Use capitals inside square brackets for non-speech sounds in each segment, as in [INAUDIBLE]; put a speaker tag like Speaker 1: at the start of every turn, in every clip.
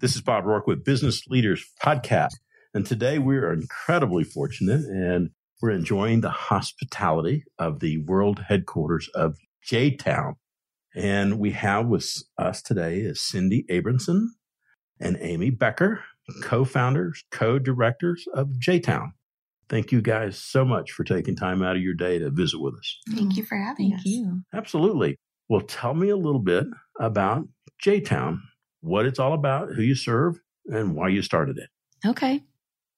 Speaker 1: This is Bob Rourke with Business Leaders Podcast. And today we are incredibly fortunate and we're enjoying the hospitality of the world headquarters of J Town. And we have with us today is Cindy Abramson and Amy Becker, co-founders, co-directors of J Town. Thank you guys so much for taking time out of your day to visit with us.
Speaker 2: Thank you for having
Speaker 3: Thank
Speaker 2: us.
Speaker 3: you.
Speaker 1: Absolutely. Well, tell me a little bit about J Town, what it's all about, who you serve, and why you started it.
Speaker 3: Okay.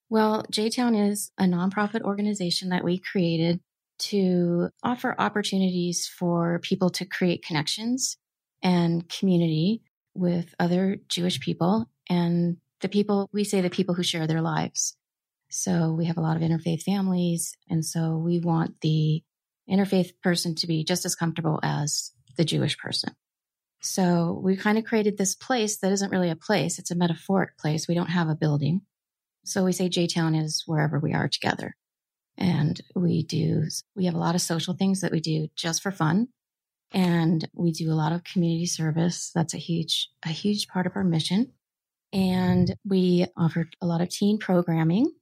Speaker 3: Well, J Town is a nonprofit organization that we created to offer opportunities for people to create connections and community with other Jewish people and the people, we say the people who share their lives. So we have a lot of interfaith families. And so we want the interfaith person to be just as comfortable as the Jewish person. So we kind of created this place that isn't really a place. It's a metaphoric place. We don't have a building. So we say J Town is wherever we are together. And we do, we have a lot of social things that we do just for fun. And we do a lot of community service. That's a huge, a huge part of our mission. And we offer a lot of teen programming.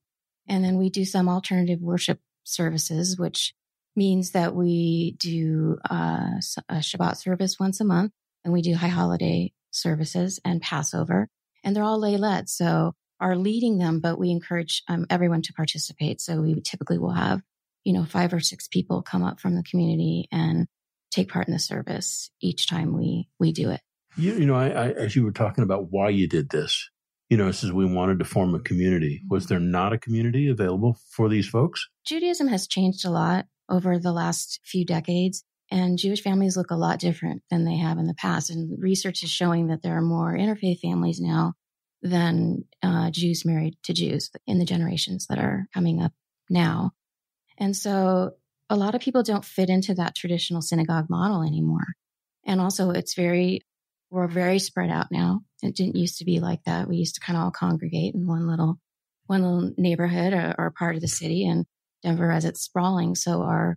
Speaker 3: And then we do some alternative worship services, which means that we do uh, a Shabbat service once a month and we do high holiday services and Passover. And they're all lay led. So are leading them, but we encourage um, everyone to participate. So we typically will have, you know, five or six people come up from the community and take part in the service each time we we do it.
Speaker 1: You, you know, I, I, as you were talking about why you did this, you know, it says we wanted to form a community. Was there not a community available for these folks?
Speaker 3: Judaism has changed a lot over the last few decades, and Jewish families look a lot different than they have in the past. And research is showing that there are more interfaith families now than uh, Jews married to Jews in the generations that are coming up now. And so a lot of people don't fit into that traditional synagogue model anymore. And also it's very, we're very spread out now. It didn't used to be like that. We used to kind of all congregate in one little, one little neighborhood or, or part of the city and Denver as it's sprawling. So are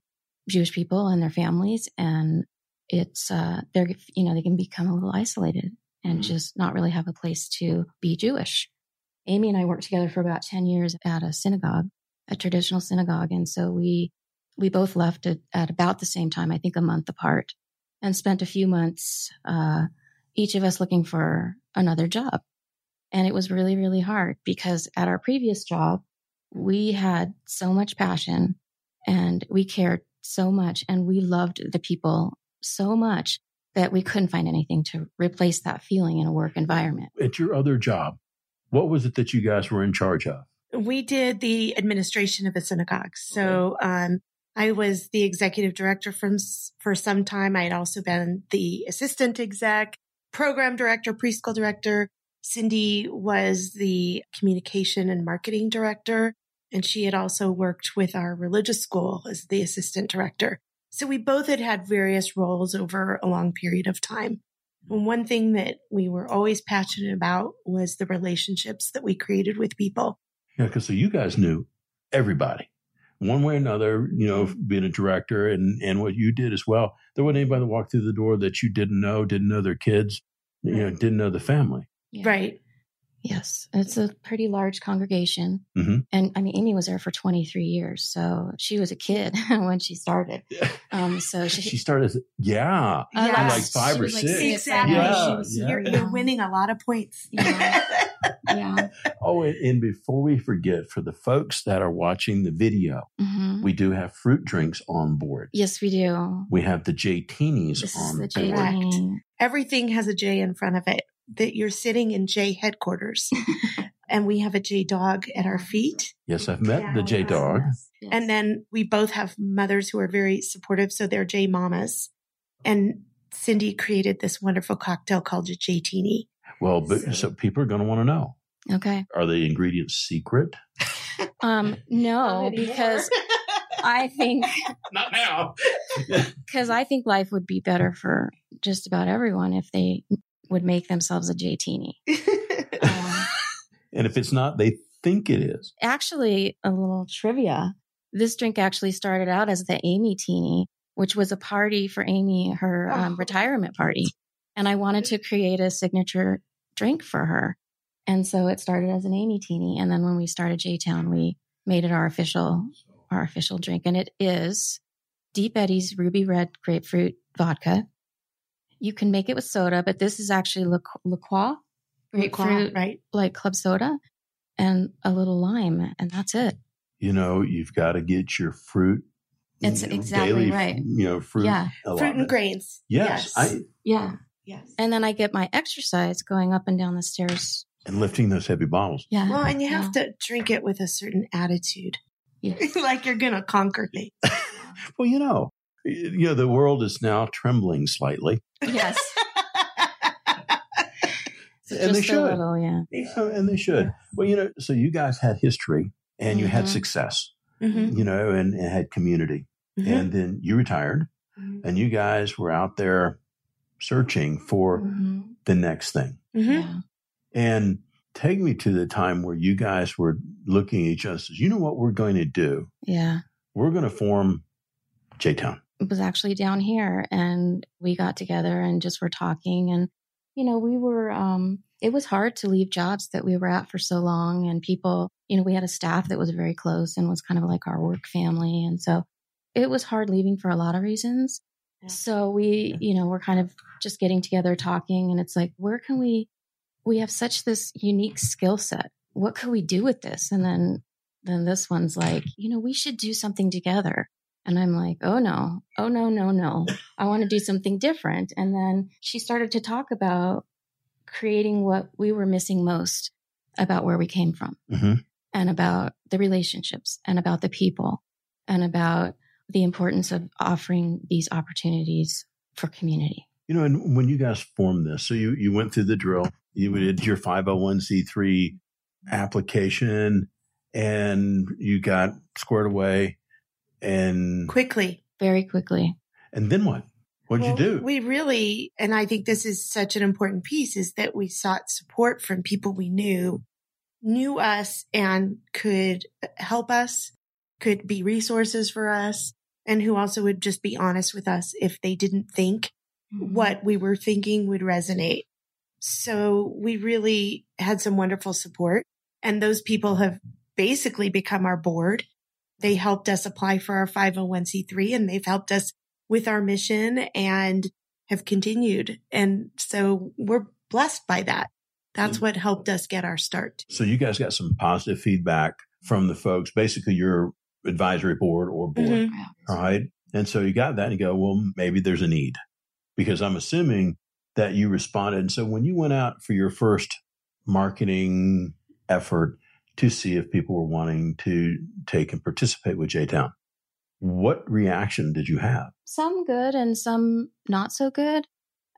Speaker 3: Jewish people and their families and it's, uh, they're, you know, they can become a little isolated and
Speaker 1: Mhm.
Speaker 3: just not really have a place to be Jewish. Amy and I worked together for about 10 years at a synagogue, a traditional synagogue. And so we, we both left at, at about the same time, I think a month apart and spent a few months, uh, each of us looking for another job. And it was really, really hard because at our previous job, we had so much passion and we cared so much and we loved the people so much that we couldn't find anything to replace that feeling in a work environment.
Speaker 1: At your other job, what was it that you guys were in charge of?
Speaker 2: We did the administration of a synagogue. So, um, I was the executive director from for some time. I had also been the assistant exec, program director, preschool director. Cindy was the communication and marketing director, and she had also worked with our religious school as the assistant director. So we both had had various roles over a long period of time. And one thing that we were always passionate about was the relationships that we created with people.
Speaker 1: Yeah, because so you guys knew everybody, one way or another. You know, being a director and and what you did as well. There wasn't anybody that walked through the door that you didn't know, didn't know their kids, you know, didn't know the family.
Speaker 3: Yeah.
Speaker 2: Right.
Speaker 3: Yes. It's a pretty large congregation.
Speaker 1: Mhm.
Speaker 3: And I mean, Amy was there for 23 years. So she was a kid [LAUGHS] when she started. Um, so [LAUGHS] she,
Speaker 1: She started, yeah,
Speaker 3: Uh,
Speaker 2: Yeah.
Speaker 1: like five
Speaker 3: she
Speaker 1: or
Speaker 3: was like
Speaker 1: six.
Speaker 2: Exactly.
Speaker 1: Yeah,
Speaker 3: She was-
Speaker 1: yeah.
Speaker 2: You're, you're winning a lot of points.
Speaker 3: Yeah. [LAUGHS] yeah.
Speaker 1: Oh, and, and before we forget, for the folks that are watching the video,
Speaker 3: hmm
Speaker 1: we do have fruit drinks on board.
Speaker 3: Yes, we do.
Speaker 1: We have the J-Teenies
Speaker 3: This
Speaker 1: on
Speaker 3: the
Speaker 1: board.
Speaker 3: J
Speaker 2: Correct.
Speaker 3: Team.
Speaker 2: Everything has a J in front of it. That you're sitting in J headquarters, [LAUGHS] and we have a J dog at our feet.
Speaker 1: Yes, I've met the
Speaker 2: Yeah.
Speaker 1: J Dog.
Speaker 3: Yes.
Speaker 2: And then we both have mothers who are very supportive, so they're J mamas. And Cindy created this wonderful cocktail called a J teeny.
Speaker 1: Well, but so people are going to want to know:
Speaker 3: Okay.
Speaker 1: Are the ingredients secret? [LAUGHS]
Speaker 3: Um, no, [LAUGHS] because I think
Speaker 1: Not now.
Speaker 3: because I think life would be better for just about everyone if they would make themselves a J teeny. Um, [LAUGHS]
Speaker 1: and if it's not, they think it is.
Speaker 3: actually, a little trivia. This drink actually started out as the Amy Teeny, which was a party for Amy, her um,
Speaker 2: Oh.
Speaker 3: retirement party. And I wanted to create a signature drink for her. And so it started as an Amy Teeny. And then when we started J Town, we made it our official, our official drink. And it is Deep Eddy's Ruby Red Grapefruit Vodka. You can make it with soda, but this is actually La, La Croix, grapefruit,
Speaker 2: right?
Speaker 3: like club soda, and a little lime. And that's it.
Speaker 1: You know, you've got to get your fruit.
Speaker 3: It's
Speaker 1: you know,
Speaker 3: exactly
Speaker 1: daily,
Speaker 3: right.
Speaker 1: You know, fruit.
Speaker 3: Yeah.
Speaker 2: Fruit and grains.
Speaker 1: Yes, I,
Speaker 3: Yeah.
Speaker 2: yes.
Speaker 3: And then I get my exercise going up and down the stairs.
Speaker 1: and lifting those heavy bottles.
Speaker 3: Yeah.
Speaker 2: well, and you have
Speaker 3: Yeah.
Speaker 2: to drink it with a certain attitude,
Speaker 3: Yeah. [LAUGHS]
Speaker 2: like you're going to conquer things. [LAUGHS]
Speaker 1: Well, you know, you know, the world is now trembling slightly,
Speaker 3: Yes. [LAUGHS]
Speaker 1: And they
Speaker 3: just a
Speaker 1: should.
Speaker 3: little, yeah.
Speaker 1: you know, and they should. Well, you know, so you guys had history and you had
Speaker 3: Mhm.
Speaker 1: success,
Speaker 2: Mhm.
Speaker 1: you know, and, and had community,
Speaker 2: Mhm.
Speaker 1: and then you retired,
Speaker 2: Mhm.
Speaker 1: and you guys were out there searching for
Speaker 3: Mhm.
Speaker 1: the next thing.
Speaker 2: Mhm.
Speaker 3: Yeah.
Speaker 1: And take me to the time where you guys were looking at each other. and Says, you know what we're going to do?
Speaker 3: Yeah.
Speaker 1: We're going to form J Town.
Speaker 3: Was actually down here and we got together and just were talking and you know, we were um it was hard to leave jobs that we were at for so long and people, you know, we had a staff that was very close and was kind of like our work family and so it was hard leaving for a lot of reasons.
Speaker 2: Yeah.
Speaker 3: So we, you know, we're kind of just getting together talking and it's like where can we we have such this unique skill set. What could we do with this? And then then this one's like, you know, we should do something together. And I'm like, oh no, oh no, no, no. I want to do something different. And then she started to talk about creating what we were missing most about where we came from
Speaker 1: hmm
Speaker 3: and about the relationships and about the people and about the importance of offering these opportunities for community.
Speaker 1: You know, and when you guys formed this, so you, you went through the drill, you did your 501c3 application and you got squared away and
Speaker 2: Quickly.
Speaker 3: Very quickly.
Speaker 1: and then what? What'd
Speaker 2: Well,
Speaker 1: you do?
Speaker 2: We really, and I think this is such an important piece, is that we sought support from people we knew, knew us and could help us, could be resources for us, and who also would just be honest with us if they didn't think mm-hmm. what we were thinking would resonate. So we really had some wonderful support and those people have basically become our board. They helped us apply for our 501c3 and they've helped us with our mission and have continued. And so we're blessed by that. That's what helped us get our start.
Speaker 1: So you guys got some positive feedback from the folks, basically your advisory board or board.
Speaker 2: Mhm.
Speaker 1: All right. And so you got that and you go, well, maybe there's a need because I'm assuming that you responded. And so when you went out for your first marketing effort to see if people were wanting to take and participate with J Town, what reaction did you have?
Speaker 3: some good and some not so good.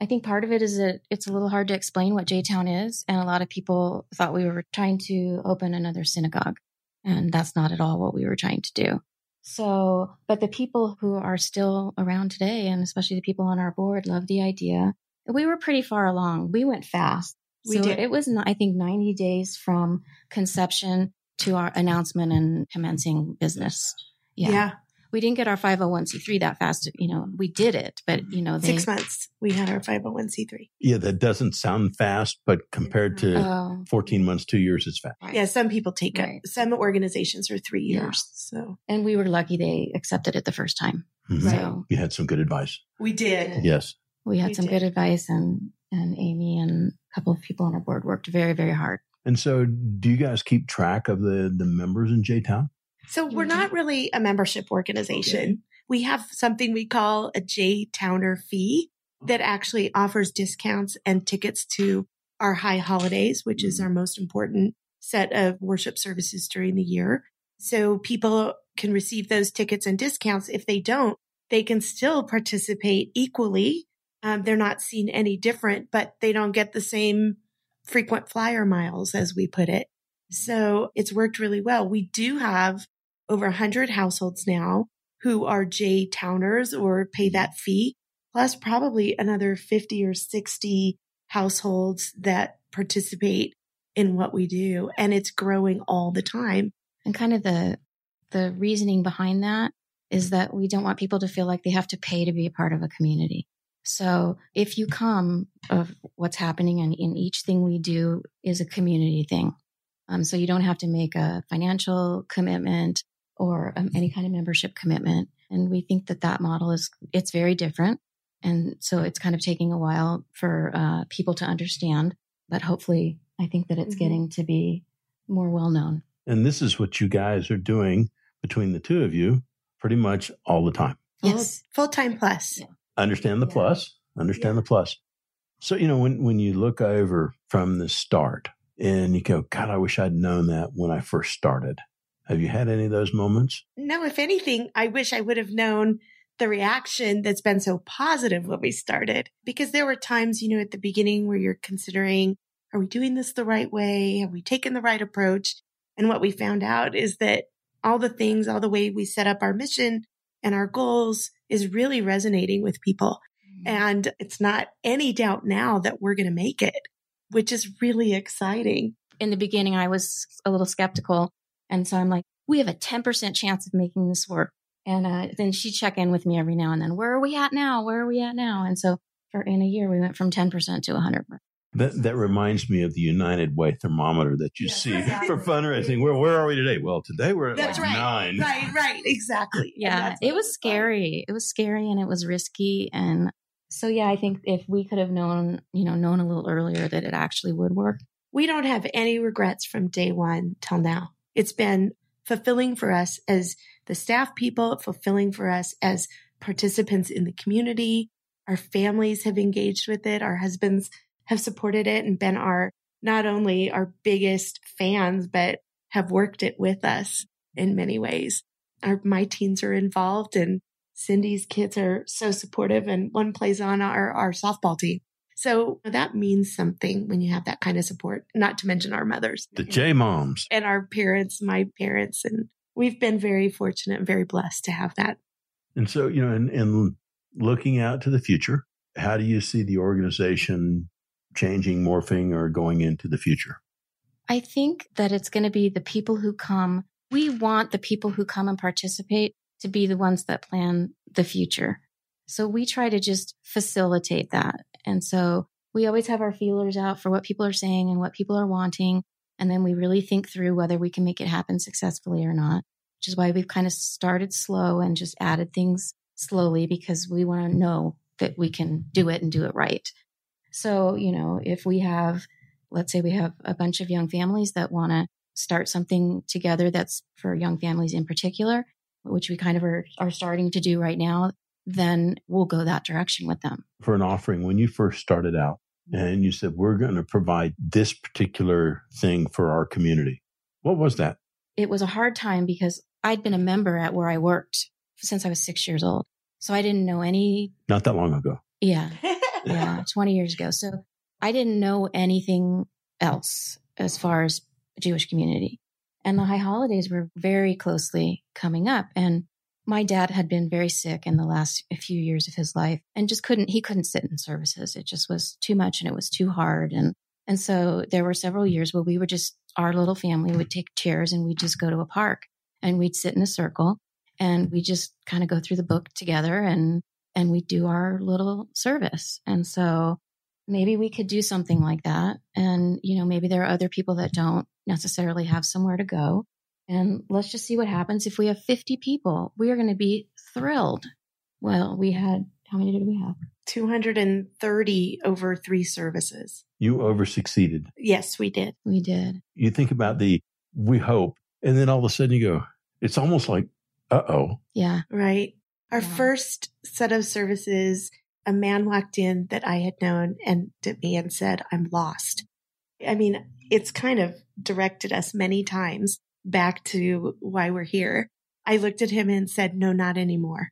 Speaker 3: I think part of it is that it's a little hard to explain what J Town is. And a lot of people thought we were trying to open another synagogue. And that's not at all what we were trying to do. So, but the people who are still around today, and especially the people on our board, love the idea. We were pretty far along. We went fast.
Speaker 2: We
Speaker 3: so
Speaker 2: did.
Speaker 3: it was, I think, 90 days from conception to our announcement and commencing business.
Speaker 2: Yeah. yeah.
Speaker 3: We didn't get our 501c3 that fast. You know, we did it, but you know, they,
Speaker 2: Six months we had our 501c3.
Speaker 1: Yeah, that doesn't sound fast, but compared to
Speaker 3: Oh,
Speaker 1: 14 months, two years, it's fast.
Speaker 3: right.
Speaker 2: Yeah. Some people take
Speaker 3: Right.
Speaker 2: it. Some organizations are three
Speaker 3: Yeah.
Speaker 2: years. So
Speaker 3: And we were lucky they accepted it the first time.
Speaker 1: Mhm.
Speaker 2: Right.
Speaker 3: So
Speaker 1: You had some good advice.
Speaker 2: we did.
Speaker 1: Yes.
Speaker 3: we had
Speaker 2: We
Speaker 3: some
Speaker 2: did.
Speaker 3: good advice and, and Amy and a couple of people on our board worked very, very hard.
Speaker 1: And so do you guys keep track of the, the members in J Town?
Speaker 2: So we're not really a membership organization. We have something we call a J Towner fee that actually offers discounts and tickets to our high holidays, which is mm-hmm. our most important set of worship services during the year. So people can receive those tickets and discounts. If they don't, they can still participate equally. Um, they're not seen any different, but they don't get the same frequent flyer miles as we put it. So it's worked really well. We do have over 100 households now who are J towners or pay that fee, plus probably another 50 or 60 households that participate in what we do. And it's growing all the time.
Speaker 3: And kind of the, the reasoning behind that is that we don't want people to feel like they have to pay to be a part of a community. So if you come of what's happening and in each thing we do is a community thing. Um, so you don't have to make a financial commitment or um, any kind of membership commitment. And we think that that model is, it's very different. And so it's kind of taking a while for uh, people to understand, but hopefully I think that it's mm-hmm. getting to be more well known.
Speaker 1: And this is what you guys are doing between the two of you pretty much all the time.
Speaker 2: Yes. Full time plus.
Speaker 1: Yeah. Understand the yeah. plus. Understand yeah. the plus. So, you know, when, when you look over from the start and you go, God, I wish I'd known that when I first started. Have you had any of those moments?
Speaker 2: No, if anything, I wish I would have known the reaction that's been so positive when we started because there were times, you know, at the beginning where you're considering, are we doing this the right way? Have we taken the right approach? And what we found out is that all the things, all the way we set up our mission and our goals is really resonating with people. Mm-hmm. And it's not any doubt now that we're going to make it, which is really exciting.
Speaker 3: In the beginning, I was a little skeptical. And so I'm like, we have a 10% chance of making this work. And uh, then she'd check in with me every now and then. Where are we at now? Where are we at now? And so for in a year, we went from 10% to 100%.
Speaker 1: That that reminds me of the United Way thermometer that you yes, see [LAUGHS] for fundraising. Where where are we today? Well, today we're at
Speaker 2: That's
Speaker 1: like
Speaker 2: right.
Speaker 1: nine.
Speaker 2: Right, right, exactly.
Speaker 3: Yeah, it was scary. Fun. It was scary and it was risky. And so yeah, I think if we could have known, you know, known a little earlier that it actually would work.
Speaker 2: We don't have any regrets from day one till now. It's been fulfilling for us as the staff people, fulfilling for us as participants in the community. Our families have engaged with it. Our husbands have supported it and been our, not only our biggest fans, but have worked it with us in many ways. Our, my teens are involved and Cindy's kids are so supportive and one plays on our, our softball team. So that means something when you have that kind of support, not to mention our mothers.
Speaker 1: The J moms.
Speaker 2: And our parents, my parents. And we've been very fortunate and very blessed to have that.
Speaker 1: And so, you know, in, in looking out to the future, how do you see the organization changing, morphing, or going into the future?
Speaker 3: I think that it's going to be the people who come. We want the people who come and participate to be the ones that plan the future. So we try to just facilitate that. And so we always have our feelers out for what people are saying and what people are wanting. And then we really think through whether we can make it happen successfully or not, which is why we've kind of started slow and just added things slowly because we want to know that we can do it and do it right. So, you know, if we have, let's say we have a bunch of young families that want to start something together that's for young families in particular, which we kind of are, are starting to do right now, then we'll go that direction with them.
Speaker 1: For an offering, when you first started out mm-hmm. and you said, we're going to provide this particular thing for our community, what was that?
Speaker 3: It was a hard time because I'd been a member at where I worked since I was six years old. So I didn't know any.
Speaker 1: Not that long ago.
Speaker 3: Yeah. [LAUGHS] yeah, 20 years ago. So I didn't know anything else as far as Jewish community. And the high holidays were very closely coming up. And my dad had been very sick in the last few years of his life and just couldn't, he couldn't sit in services. It just was too much and it was too hard. And, and so there were several years where we were just, our little family would take chairs and we'd just go to a park and we'd sit in a circle and we just kind of go through the book together and and we do our little service. And so maybe we could do something like that. And, you know, maybe there are other people that don't necessarily have somewhere to go. And let's just see what happens if we have 50 people. We are going to be thrilled. Well, we had, how many did we have?
Speaker 2: 230 over three services.
Speaker 1: You over succeeded.
Speaker 2: Yes, we did.
Speaker 3: We did.
Speaker 1: You think about the, we hope, and then all of a sudden you go, it's almost like, uh oh.
Speaker 3: Yeah.
Speaker 2: Right. Our yeah. first set of services, a man walked in that I had known and to me and said, I'm lost. I mean, it's kind of directed us many times back to why we're here. I looked at him and said, no, not anymore.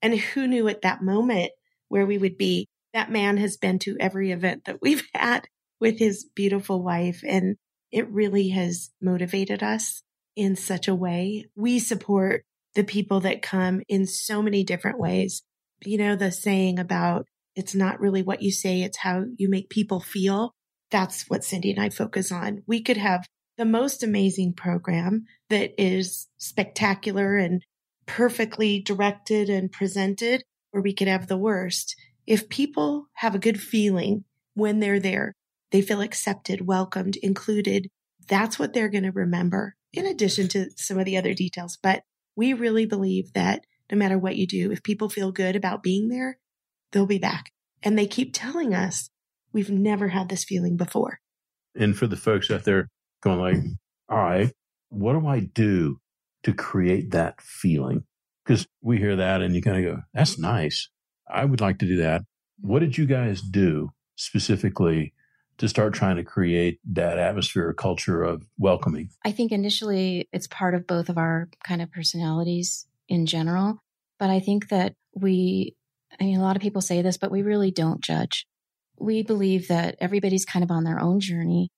Speaker 2: And who knew at that moment where we would be? That man has been to every event that we've [LAUGHS] had with his beautiful wife. And it really has motivated us in such a way. We support the people that come in so many different ways. You know, the saying about it's not really what you say, it's how you make people feel. That's what Cindy and I focus on. We could have the most amazing program that is spectacular and perfectly directed and presented, or we could have the worst. If people have a good feeling when they're there, they feel accepted, welcomed, included, that's what they're going to remember in addition to some of the other details. But we really believe that no matter what you do, if people feel good about being there, they'll be back. And they keep telling us we've never had this feeling before.
Speaker 1: And for the folks out there going like, all right, what do I do to create that feeling? Because we hear that and you kind of go, that's nice. I would like to do that. What did you guys do specifically to start trying to create that atmosphere or culture of welcoming?
Speaker 3: I think initially it's part of both of our kind of personalities in general. But I think that we, I mean, a lot of people say this, but we really don't judge. We believe that everybody's kind of on their own journey.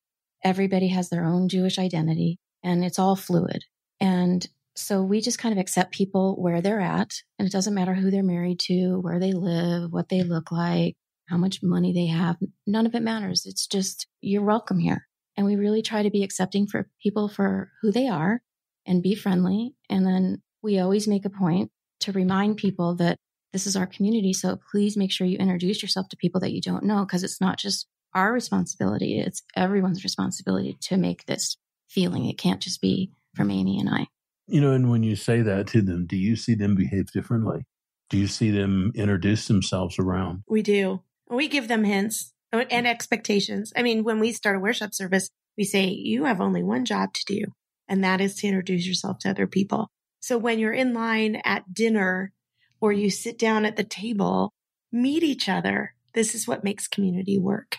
Speaker 3: Everybody has their own Jewish identity and it's all fluid. And so we just kind of accept people where they're at. And it doesn't matter who they're married to, where they live, what they look like, how much money they have. None of it matters. It's just, you're welcome here. And we really try to be accepting for people for who they are and be friendly. And then we always make a point to remind people that this is our community. So please make sure you introduce yourself to people that you don't know because it's not just our responsibility. It's everyone's responsibility to make this feeling. It can't just be from Amy and I.
Speaker 1: You know, and when you say that to them, do you see them behave differently? Do you see them introduce themselves around?
Speaker 2: We do. We give them hints and expectations. I mean, when we start a worship service, we say, you have only one job to do, and that is to introduce yourself to other people. So when you're in line at dinner or you sit down at the table, meet each other. This is what makes community work.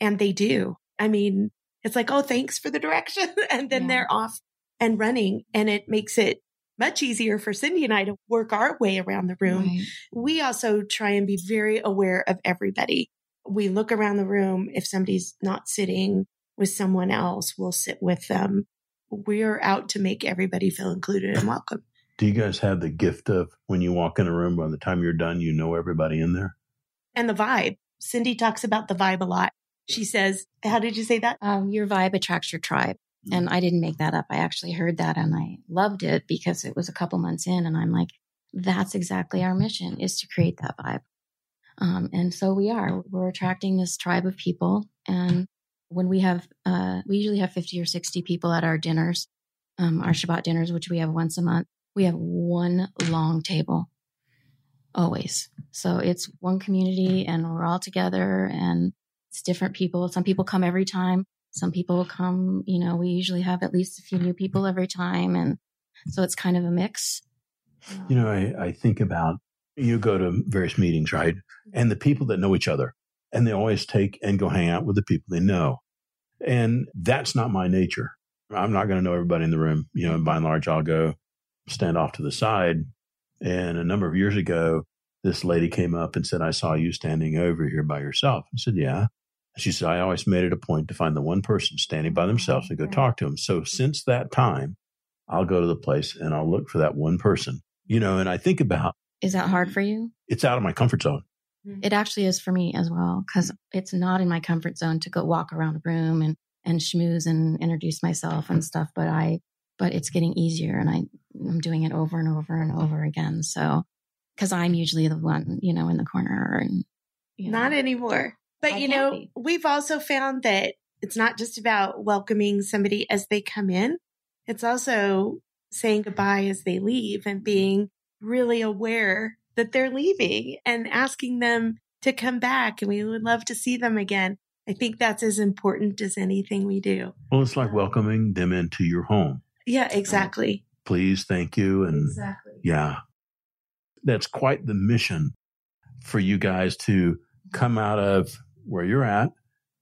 Speaker 2: And they do. I mean, it's like, oh, thanks for the direction. [LAUGHS] and then yeah. they're off and running. And it makes it much easier for Cindy and I to work our way around the room. Right. We also try and be very aware of everybody. We look around the room. If somebody's not sitting with someone else, we'll sit with them. We're out to make everybody feel included and welcome.
Speaker 1: Do you guys have the gift of when you walk in a room, by the time you're done, you know everybody in there?
Speaker 2: And the vibe. Cindy talks about the vibe a lot. She says, How did you say that?
Speaker 3: Um, your vibe attracts your tribe. And I didn't make that up. I actually heard that and I loved it because it was a couple months in and I'm like, that's exactly our mission is to create that vibe. Um, and so we are, we're attracting this tribe of people. And when we have, uh, we usually have 50 or 60 people at our dinners, um, our Shabbat dinners, which we have once a month. We have one long table always. So it's one community and we're all together and it's different people. Some people come every time. Some people will come, you know, we usually have at least a few new people every time. And so it's kind of a mix.
Speaker 1: You know, um, I, I think about you go to various meetings, right? Mm-hmm. And the people that know each other, and they always take and go hang out with the people they know. And that's not my nature. I'm not going to know everybody in the room. You know, and by and large, I'll go stand off to the side. And a number of years ago, this lady came up and said, I saw you standing over here by yourself. I said, Yeah. She said, I always made it a point to find the one person standing by themselves and go talk to them. So since that time, I'll go to the place and I'll look for that one person, you know, and I think about.
Speaker 3: Is that hard for you?
Speaker 1: It's out of my comfort zone.
Speaker 3: Mm-hmm. It actually is for me as well, because it's not in my comfort zone to go walk around the room and, and schmooze and introduce myself and stuff. But I, but it's getting easier and I, I'm doing it over and over and over again. So, cause I'm usually the one, you know, in the corner and,
Speaker 2: you know. not anymore. But, you know, be. we've also found that it's not just about welcoming somebody as they come in. It's also saying goodbye as they leave and being really aware that they're leaving and asking them to come back. And we would love to see them again. I think that's as important as anything we do.
Speaker 1: Well, it's like welcoming them into your home.
Speaker 2: Yeah, exactly.
Speaker 1: Please, thank you. And
Speaker 2: exactly.
Speaker 1: yeah, that's quite the mission for you guys to come out of where you're at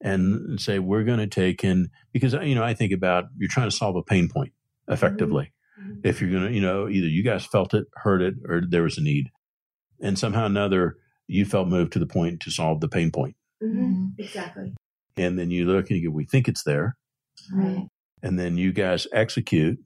Speaker 1: and say we're going to take in because you know I think about you're trying to solve a pain point effectively. Mm-hmm. mm-hmm. If you're going to, you know, either you guys felt it, heard it, or there was a need, and somehow another you felt moved to the point to solve the pain point.
Speaker 2: Mm-hmm. mm-hmm. Exactly.
Speaker 1: And then you look and you go, we think it's there,
Speaker 2: right?
Speaker 1: And then you guys execute,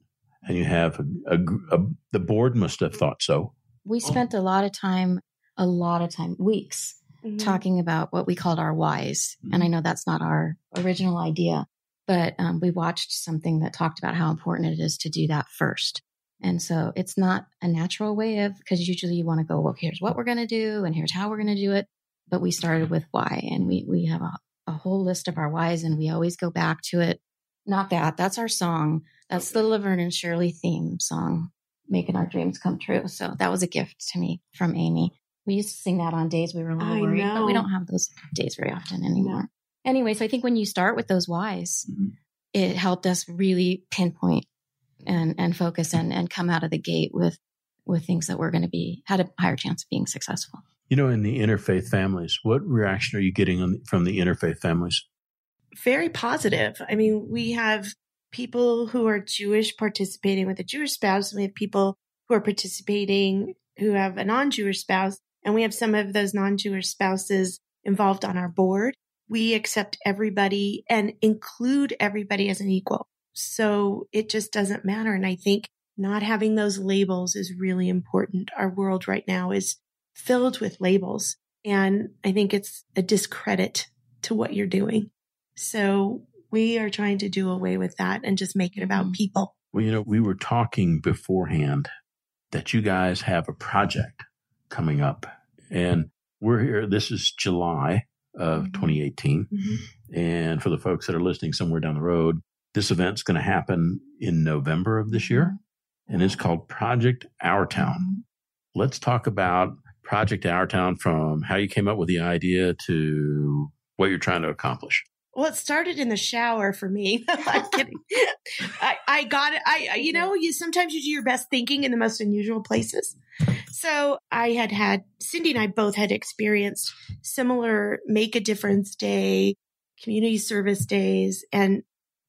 Speaker 1: and you have a, a, a the board must have thought so.
Speaker 3: We spent a lot of time, a lot of time, weeks mm-hmm. talking about what we called our whys. Mm-hmm. And I know that's not our original idea, but um, we watched something that talked about how important it is to do that first. And so it's not a natural way of, because usually you want to go, well, here's what we're going to do and here's how we're going to do it. but we started with why. And we, we have a, a whole list of our whys and we always go back to it. Not that, that's our song. That's the Laverne and Shirley theme song, making our dreams come true. So that was a gift to me from Amy. We used to sing that on days we were a little
Speaker 2: I
Speaker 3: worried, but we don't have those days very often anymore. Anyway, so I think when you start with those whys,
Speaker 1: Mhm.
Speaker 3: it helped us really pinpoint and and focus and and come out of the gate with with things that were going to be had a higher chance of being successful.
Speaker 1: You know, in the interfaith families, what reaction are you getting on, from the interfaith families?
Speaker 2: very positive. I mean, we have people who are Jewish participating with a Jewish spouse, and we have people who are participating who have a non Jewish spouse, and we have some of those non Jewish spouses involved on our board. We accept everybody and include everybody as an equal. So it just doesn't matter. And I think not having those labels is really important. Our world right now is filled with labels. And I think it's a discredit to what you're doing. So we are trying to do away with that and just make it about
Speaker 3: Mhm.
Speaker 2: people.
Speaker 1: Well, you know, we were talking beforehand that you guys have a project coming up, and we're here. This is July of
Speaker 3: Mhm.
Speaker 1: 2018. Mm-hmm. And for the folks that are listening somewhere down the road, this event's going to happen in November of this year, mm-hmm. and it's called Project Our Town. Mm-hmm. Let's talk about Project Our Town from how you came up with the idea to what you're trying to accomplish.
Speaker 2: Well, it started in the shower for me. [LAUGHS] I'm [LAUGHS] kidding. I, I got it. I, I- you know, you sometimes you do your best thinking in the most unusual places. So I had had Cindy and I both had experienced similar make a difference day, community service days, and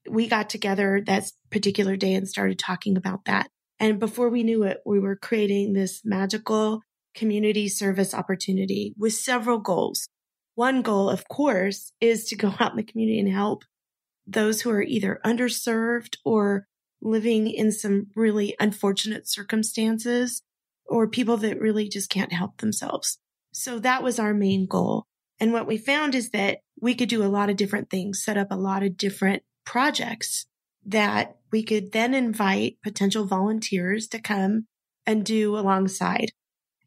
Speaker 2: we got together that particular day and started talking about that. And before we knew it, we were creating this magical community service opportunity with several goals. One goal, of course, is to go [LAUGHS] out in the community and help those who are either underserved or living in some really unfortunate circumstances or people that really just can't help themselves. So that was our main goal. And what we found is that we could do a lot of different things, set up a lot of different projects that we could then invite potential volunteers to come and do alongside.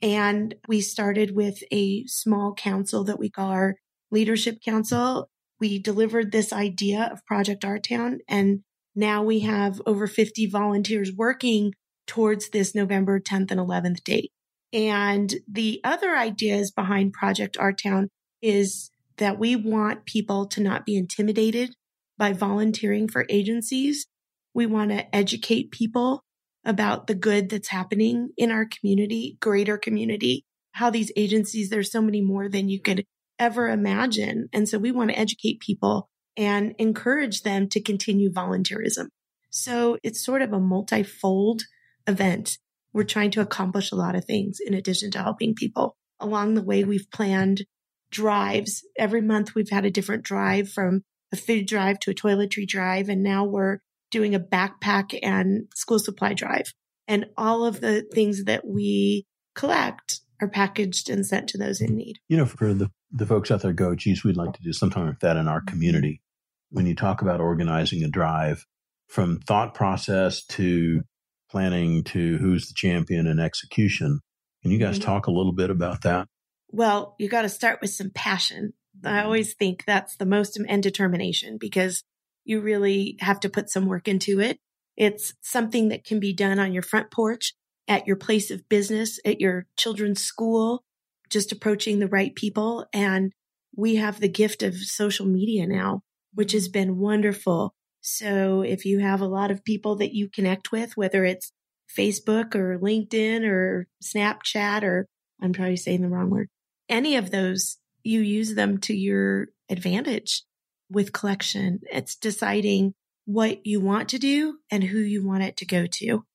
Speaker 2: And we started with a small council that we call our leadership council. We delivered this idea of Project Our Town, and now we have over 50 volunteers working towards this November 10th and 11th date. And the other ideas behind Project Our Town is that we want people to not be intimidated by volunteering for agencies. We want to educate people about the good that's happening in our community, greater community, how these agencies, there's so many more than you could ever imagine. And so we want to educate people and encourage them to continue volunteerism. So it's sort of a multifold event. We're trying to accomplish a lot of things in addition to helping people. Along the way, we've planned drives. Every month we've had a different drive from a food drive to a toiletry drive. And now we're doing a backpack and school supply drive. And all of the things that we collect are packaged and sent to those in need.
Speaker 1: You know, for the, the folks out there go, geez, we'd like to do something like that in our community. When you talk about organizing a drive from thought process to planning to who's the champion and execution, can you guys
Speaker 2: Mhm.
Speaker 1: talk a little bit about that?
Speaker 2: Well, you got to start with some passion. I always think that's the most and determination because you really have to put some work into it. It's something that can be done on your front porch, at your place of business, at your children's school, just approaching the right people. And we have the gift of social media now, which has been wonderful. So if you have a lot of people that you connect with, whether it's Facebook or LinkedIn or Snapchat or I'm probably saying the wrong word, any of those, you use them to your advantage with collection. It's deciding what you want to do and who you want it to go to,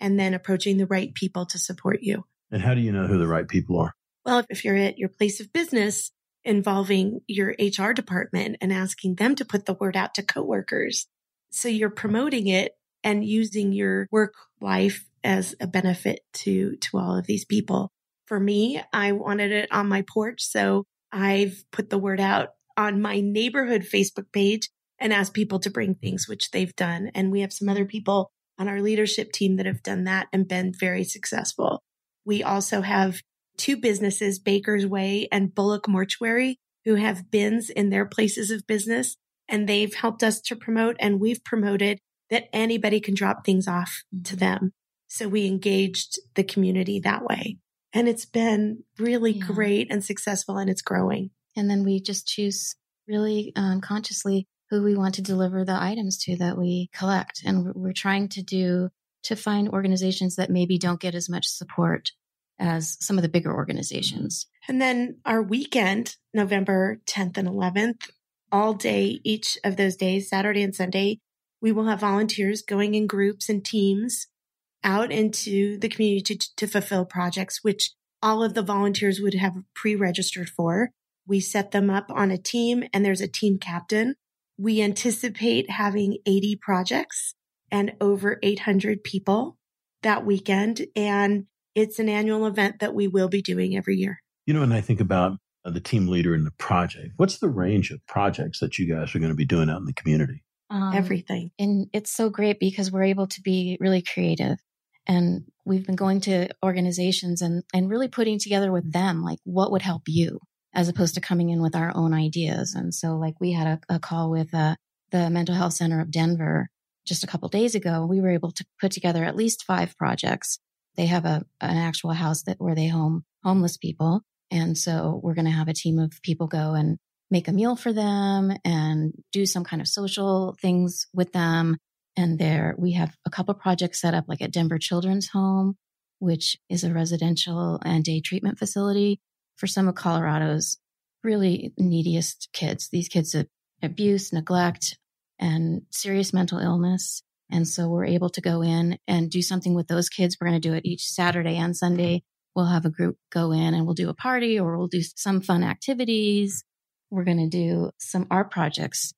Speaker 2: and then approaching the right people to support you.
Speaker 1: And how do you know who the right people are?
Speaker 2: Well, if you're at your place of business involving your HR department and asking them to put the word out to coworkers. So you're promoting it and using your work life as a benefit to, to all of these people. For me, I wanted it on my porch. So I've put the word out on my neighborhood Facebook page and ask people to bring things, which they've done. And we have some other people on our leadership team that have done that and been very successful. We also have two businesses, Baker's Way and Bullock Mortuary, who have bins in their places of business. And they've helped us to promote and we've promoted that anybody can drop things off to them. So we engaged the community that way. And it's been really yeah. great and successful and it's growing.
Speaker 3: And then we just choose really um, consciously who we want to deliver the items to that we collect. And we're trying to do to find organizations that maybe don't get as much support as some of the bigger organizations.
Speaker 2: And then our weekend, November 10th and 11th, all day, each of those days, Saturday and Sunday, we will have volunteers going in groups and teams out into the community to, to fulfill projects, which all of the volunteers would have pre-registered for. We set them up on a team and there's a team captain. We anticipate having 80 projects and over 800 people that weekend. And it's an annual event that we will be doing every year.
Speaker 1: You know, and I think about the team leader and the project. What's the range of projects that you guys are going to be doing out in the community?
Speaker 2: Um, Everything.
Speaker 3: And it's so great because we're able to be really creative. And we've been going to organizations and, and really putting together with them, like what would help you as opposed to coming in with our own ideas. And so like we had a, a call with uh, the mental health center of Denver just a couple days ago. We were able to put together at least five projects. They have a, an actual house that where they home homeless people. And so we're going to have a team of people go and make a meal for them and do some kind of social things with them and there we have a couple projects set up like at Denver Children's Home, which is a residential and day treatment facility for some of Colorado's really neediest kids. These kids have abuse, neglect, and serious mental illness. And so we're able to go in and do something with those kids. We're going to do it each Saturday and Sunday. We'll have a group go in and we'll do a party or we'll do some fun activities. We're going to do some art projects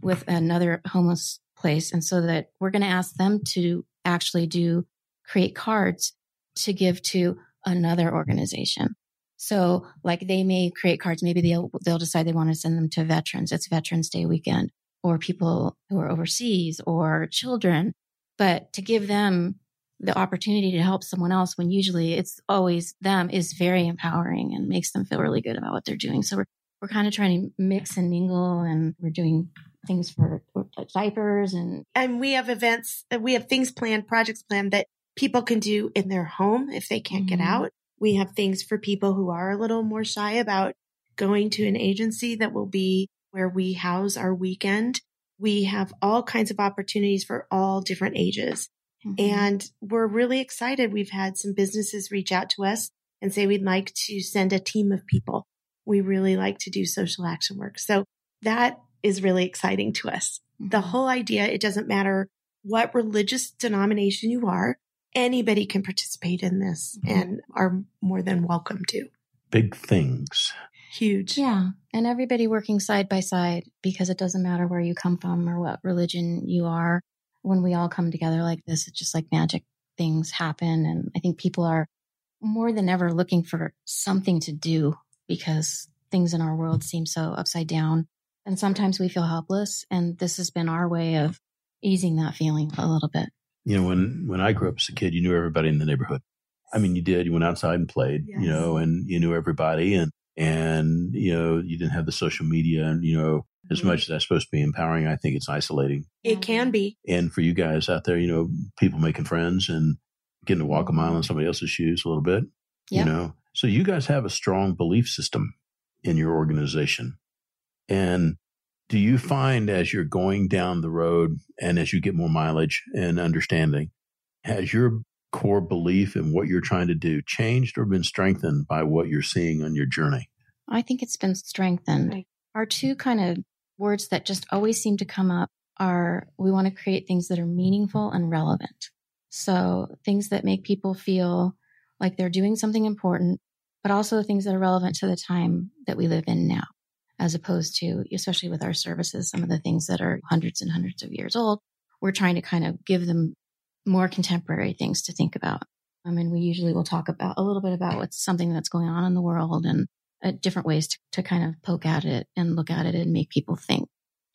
Speaker 3: with another homeless place. And so that we're going to ask them to actually do create cards to give to another organization. So like they may create cards. Maybe they'll, they'll decide they want to send them to veterans. It's Veterans Day weekend or people who are overseas or children, but to give them the opportunity to help someone else when usually it's always them is very empowering and makes them feel really good about what they're doing. So we're, we're kind of trying to mix and mingle and we're doing things for diapers and
Speaker 2: and we have events we have things planned projects planned that people can do in their home if they can't mm-hmm. get out we have things for people who are a little more shy about going to an agency that will be where we house our weekend we have all kinds of opportunities for all different ages mm-hmm. and we're really excited we've had some businesses reach out to us and say we'd like to send a team of people we really like to do social action work so that is really exciting to us. Mm-hmm. The whole idea, it doesn't matter what religious denomination you are, anybody can participate in this mm-hmm. and are more than welcome to.
Speaker 1: Big things.
Speaker 2: Huge.
Speaker 3: Yeah. And everybody working side by side because it doesn't matter where you come from or what religion you are. When we all come together like this, it's just like magic things happen. And I think people are more than ever looking for something to do because things in our world seem so upside down. And sometimes we feel helpless. And this has been our way of easing that feeling a little bit.
Speaker 1: You know, when, when I grew up as a kid, you knew everybody in the neighborhood. I mean, you did, you went outside and played, yes. you know, and you knew everybody and, and, you know, you didn't have the social media and, you know, as mm-hmm. much as that's supposed to be empowering, I think it's isolating.
Speaker 2: It can be.
Speaker 1: And for you guys out there, you know, people making friends and getting to walk a mile in somebody else's shoes a little bit, yep. you know. So you guys have a strong belief system in your organization. And do you find as you're going down the road and as you get more mileage and understanding, has your core belief in what you're trying to do changed or been strengthened by what you're seeing on your journey?
Speaker 3: I think it's been strengthened. Right. Our two kind of words that just always seem to come up are we want to create things that are meaningful and relevant. So things that make people feel like they're doing something important, but also things that are relevant to the time that we live in now as opposed to, especially with our services, some of the things that are hundreds and hundreds of years old. We're trying to kind of give them more contemporary things to think about. I mean, we usually will talk about a little bit about what's something that's going on in the world and uh, different ways to, to kind of poke at it and look at it and make people think.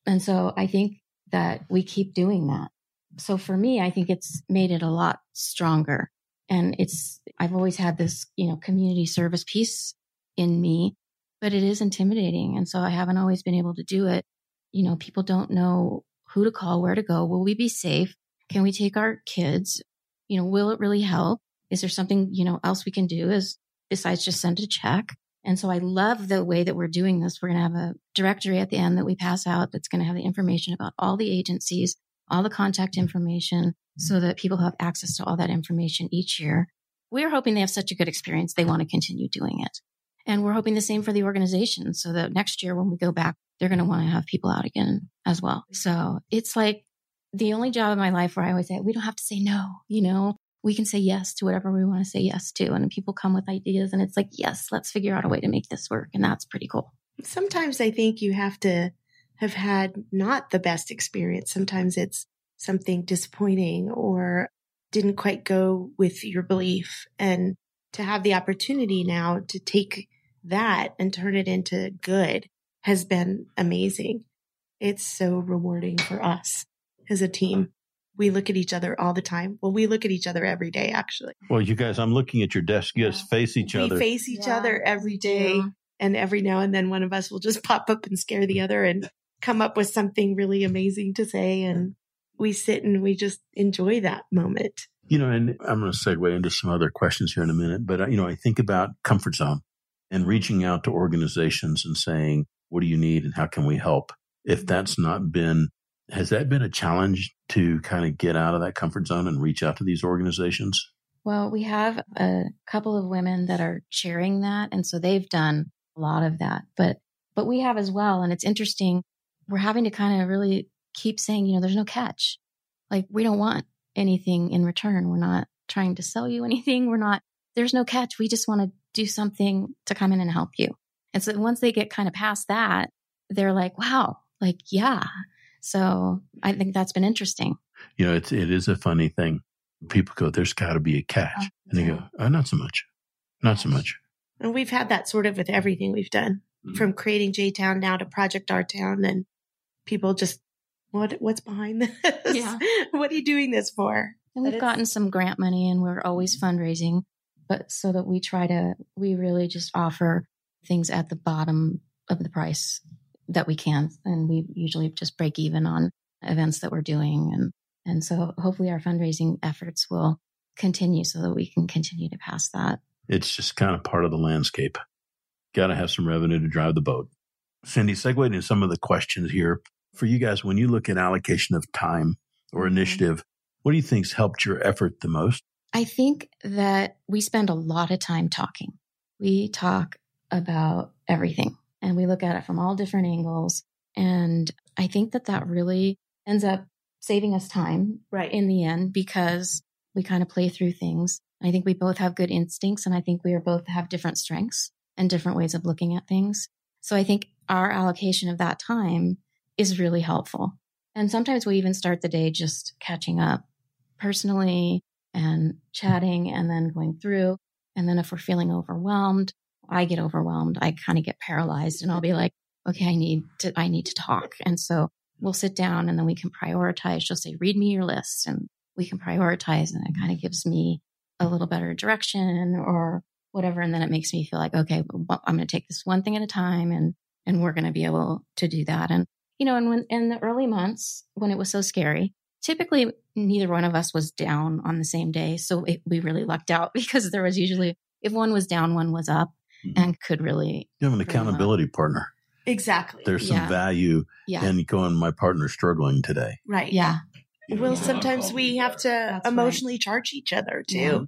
Speaker 3: And so I think that we keep doing that. So for me, I think it's made it a lot stronger And it's, I've always had this, you know, community service piece in me, but it is intimidating. And so I haven't always been able to do it. You know, people don't know who to call, where to go. Will we be safe? Can we take our kids? You know, will it really help? Is there something, you know, else we can do is besides just send a check? And so I love the way that we're doing this. We're going to have a directory at the end that we pass out that's going to have the information about all the agencies, all the contact information so that people have access to all that information each year. We're hoping they have such a good experience. They want to continue doing it. And we're hoping the same for the organization so that next year when we go back, they're going to want to have people out again as well. So it's like the only job in my life where I always say, we don't have to say no, you know, we can say yes to whatever we want to say yes to. And people come with ideas and it's like, yes, let's figure out a way to make this work. And that's pretty cool.
Speaker 2: Sometimes I think you have to have had not the best experience. Sometimes it's something disappointing or didn't quite go with your belief. And to have the opportunity now to take that and turn it into good has been amazing. It's so rewarding for us as a team we look at each other all the time. Well, we look at each other every day, actually.
Speaker 1: Well, you guys, I'm looking at your desk. You guys face each
Speaker 2: we
Speaker 1: other.
Speaker 2: We face each
Speaker 3: Yeah,
Speaker 2: other every day.
Speaker 3: Yeah.
Speaker 2: And every now and then one of us will just pop up and scare the other and come up with something really amazing to say. And we sit and we just enjoy that moment.
Speaker 1: You know, and I'm going to segue into some other questions here in a minute, but uh, you know, I think about comfort zone and reaching out to organizations and saying, what do you need and how can we help? If that's not been, has that been a challenge to kind of get out of that comfort zone and reach out to these organizations?
Speaker 3: Well, we have a couple of women that are sharing that. And so they've done a lot of that, but, but we have as well. And it's interesting. We're having to kind of really keep saying, you know, there's no catch. Like we don't want anything in return. We're not trying to sell you [LAUGHS] anything. We're not, there's no catch. We just want to do something to come in and help you. And so once they get kind of past that, they're like, wow, like, yeah. So I think that's been interesting.
Speaker 1: You know, it's, it is a funny thing. People go, there's got to be a catch.
Speaker 3: Oh,
Speaker 1: and they go, oh, not so much. Not so much.
Speaker 2: And we've had that sort of with everything we've done
Speaker 1: Mhm.
Speaker 2: from creating J Town now to Project Our Town. And people just, what, what's behind this?
Speaker 3: Yeah. [LAUGHS]
Speaker 2: what are you doing this for?
Speaker 3: And we've gotten some grant money and we're always fundraising, but so that we try to, we really just offer things at the bottom of the price that we can. And we usually just break even on events that we're doing. And, and so hopefully our fundraising efforts will continue so that we can continue to pass that.
Speaker 1: It's just kind of part of the landscape. Got to have some revenue to drive the boat. Cindy, segue into some of the questions here for you guys. When you look at allocation of time or
Speaker 3: Mhm.
Speaker 1: initiative, what do you think's helped your effort the most?
Speaker 3: I think that we spend a lot of time talking. We talk about everything and we look at it from all different angles. And I think that that really ends up saving us time
Speaker 2: Right.
Speaker 3: in the end because we kind of play through things. I think we both have good instincts and I think we are both have different strengths and different ways of looking at things. So I think our allocation of that time is really helpful. And sometimes we even start the day just catching up personally and chatting and then going through. And then if we're feeling overwhelmed, I get overwhelmed. I kind of get paralyzed and I'll be like, okay, I need to, I need to talk. And so we'll sit down and then we can prioritize. She'll say, read me your list and we can prioritize. And it kind of gives me a little better direction or whatever. And then it makes me feel like, okay, well, I'm going to take this one thing at a time and, and we're going to be able to do that. And, you know, and when in the early months when it was so scary, typically neither one of us was down on the same day. So it, we really lucked out [LAUGHS] because there was usually, if one was down, one was up
Speaker 1: Mhm.
Speaker 3: and could really,
Speaker 1: You have an
Speaker 3: Very well.
Speaker 1: accountability partner.
Speaker 2: Exactly.
Speaker 1: There's some
Speaker 3: Yeah.
Speaker 1: value
Speaker 3: yeah.
Speaker 1: in going, my partner's struggling today.
Speaker 2: right.
Speaker 3: yeah.
Speaker 2: Well, sometimes we have to
Speaker 3: That's right.
Speaker 2: emotionally charge each other too.
Speaker 3: Yeah.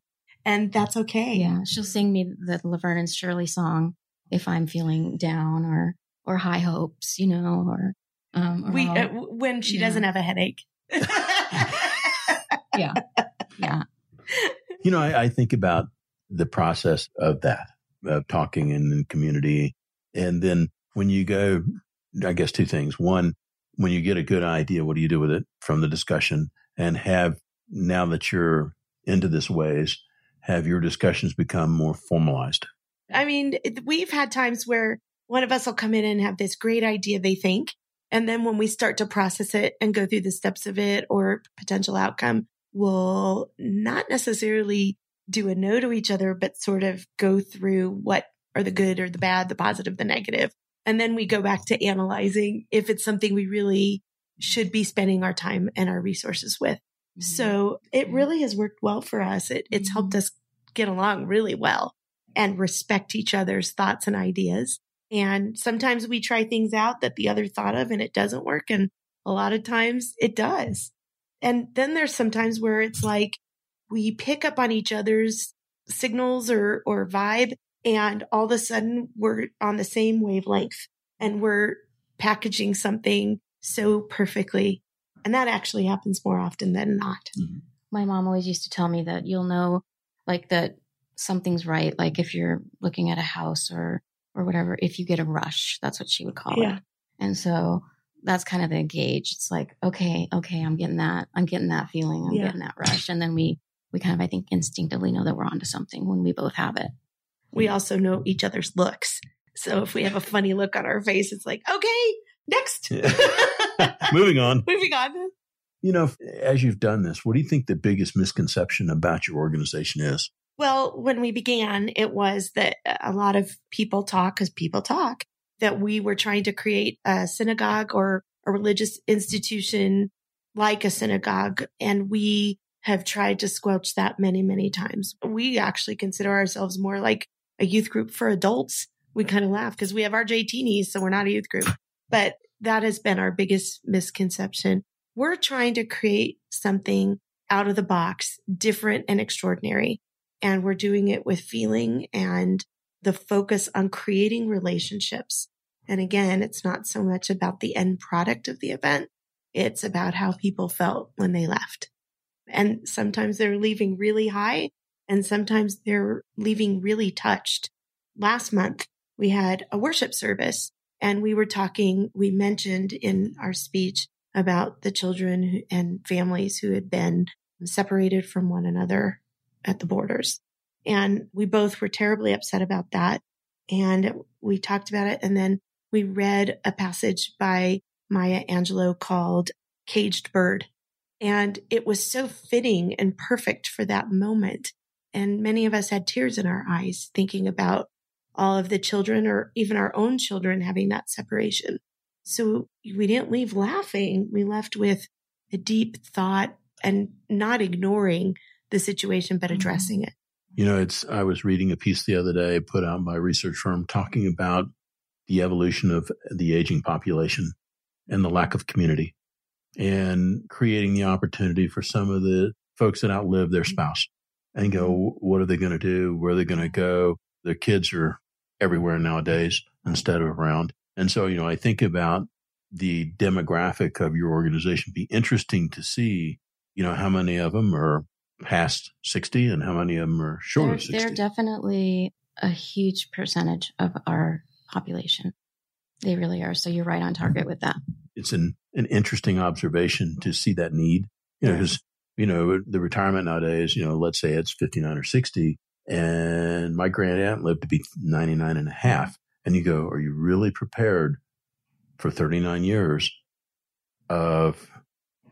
Speaker 2: And that's okay.
Speaker 3: Yeah. She'll sing me the Laverne and Shirley song if I'm feeling down or, or high hopes, you know, or, um,
Speaker 2: We, uh, when she
Speaker 3: Yeah.
Speaker 2: doesn't have a headache.
Speaker 3: Yeah. Yeah.
Speaker 1: You know, I, I think about the process of that, of talking in the community. And then when you go, I guess two things. One, when you get a good idea, what do you do with it from the discussion? And have, now that you're into this ways, have your discussions become more formalized?
Speaker 2: I mean, we've had times where one of us will come in and have this great idea they think. And then when we start to process it and go through the steps of it or potential outcome, we'll not necessarily do a no to each other, but sort of go through what are the good or the bad, the positive, the negative. And then we go back to analyzing if it's something we really should be spending our time and our resources with. Mm-hmm. So it really has worked well for us. It, it's helped mm-hmm. us get along really well and respect each other's thoughts and ideas. And sometimes we try things out that the other thought of and it doesn't work. And a lot of times it does. And then there's sometimes where it's like we pick up on each other's signals or, or vibe. And all of a sudden we're on the same wavelength and we're packaging something so perfectly. And that actually happens more often than not. Mm-hmm.
Speaker 3: My mom always used to tell me that you'll know like that something's right. Like if you're looking at a house or, or whatever, if you get a rush, that's what she would call yeah. it. And so that's kind of the gauge. It's like, okay, okay, I'm getting that. I'm getting that feeling. I'm yeah. getting that rush. And then we, we kind of, I think, instinctively know that we're onto something when we both have it.
Speaker 2: We also know each other's looks. So if we have a funny look on our face, it's like, okay, next. Yeah. [LAUGHS]
Speaker 1: Moving on.
Speaker 2: Moving on.
Speaker 1: You know, as you've done this, what do you think the biggest misconception about your organization is?
Speaker 2: Well, when we began, it was that a lot of people talk because people talk that we were trying to create a synagogue or a religious institution like a synagogue. And we have tried to squelch that many, many times. We actually consider ourselves more like a youth group for adults. We kind of laugh because we have our JTeenies, so we're not a youth group. But that has been our biggest misconception. We're trying to create something out of the box, different and extraordinary. And we're doing it with feeling and the focus on creating relationships. And again, it's not so much about the end product of the event. It's about how people felt when they left. And sometimes they're leaving really high and sometimes they're leaving really touched. Last month, we had a worship service and we were talking, we mentioned in our speech about the children and families who had been separated from one another at the borders. And we both were terribly upset about that. And we talked about it. And then we read a passage by Maya Angelou called Caged Bird. And it was so fitting and perfect for that moment. And many of us had tears in our eyes thinking about all of the children or even our own children having that separation. So we didn't leave laughing. We left with a deep thought and not ignoring the situation, but mm-hmm. addressing it.
Speaker 1: You know, it's, I was reading a piece the other day put out by a research firm talking about the evolution of the aging population and the lack of community and creating the opportunity for some of the folks that outlive their spouse and go, mm-hmm. what are they going to do? Where are they going to go? Their kids are everywhere nowadays instead of around. And so, you know, I think about the demographic of your organization be interesting to see, you know, how many of them are past 60 and how many of them are short
Speaker 3: they're,
Speaker 1: of 60.
Speaker 3: They're definitely a huge percentage of our population. They really are. So you're right on target with that.
Speaker 1: It's an, an interesting observation to see that need, you know, because, you know, the retirement nowadays, you know, let's say it's 59 or 60 and my grand aunt lived to be 99 and a half. And you go, are you really prepared for 39 years of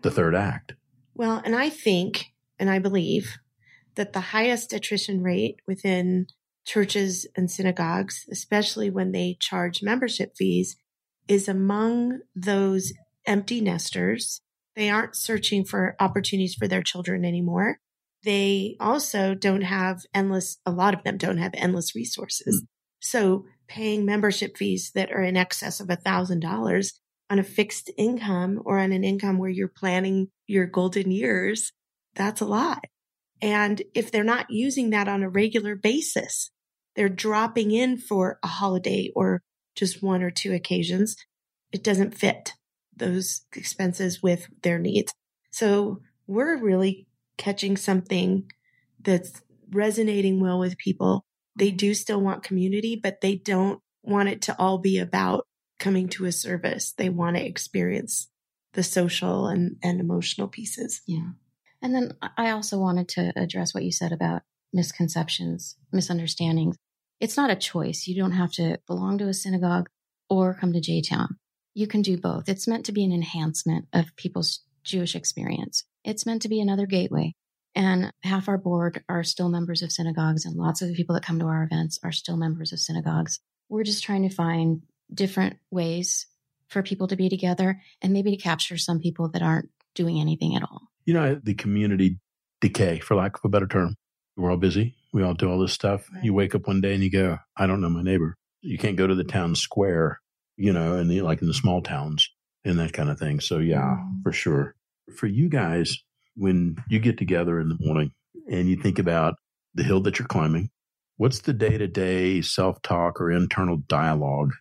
Speaker 1: the third act?
Speaker 2: Well, and I think, and I believe that the highest attrition rate within churches and synagogues, especially when they charge membership fees, is among those empty nesters. They aren't searching for opportunities for their children anymore. They also don't have endless, a lot of them don't have endless resources. Mm. So paying membership fees that are in excess of a thousand dollars on a fixed income or on an income where you're planning your golden years, that's a lot. And if they're not using that on a regular basis, they're dropping in for a holiday or just one or two occasions. It doesn't fit those expenses with their needs. So we're really catching something that's resonating well with people. They do still want community, but they don't want it to all be about coming to a service. They want to experience the social and, and emotional pieces.
Speaker 3: Yeah. And then I also wanted to address what you said about misconceptions, misunderstandings. It's not a choice. You don't have to belong to a synagogue or come to J Town. You can do both. It's meant to be an enhancement of people's Jewish experience. It's meant to be another gateway. And half our board are still members of synagogues, and lots of the people that come to our events are still members of synagogues. We're just trying to find different ways for people to be together and maybe to capture some people that aren't doing anything at all.
Speaker 1: You know, the community decay, for lack of a better term. We're all busy. We all do all this stuff.
Speaker 2: Right.
Speaker 1: You wake up one day and you go, I don't know my neighbor. You can't go to the town square, you know, and the, like in the small towns and that kind of thing. So, yeah,
Speaker 3: Mhm.
Speaker 1: for sure. For you guys, when you get together in the morning and you think about the hill that you're climbing, what's the day to day self talk or internal dialogue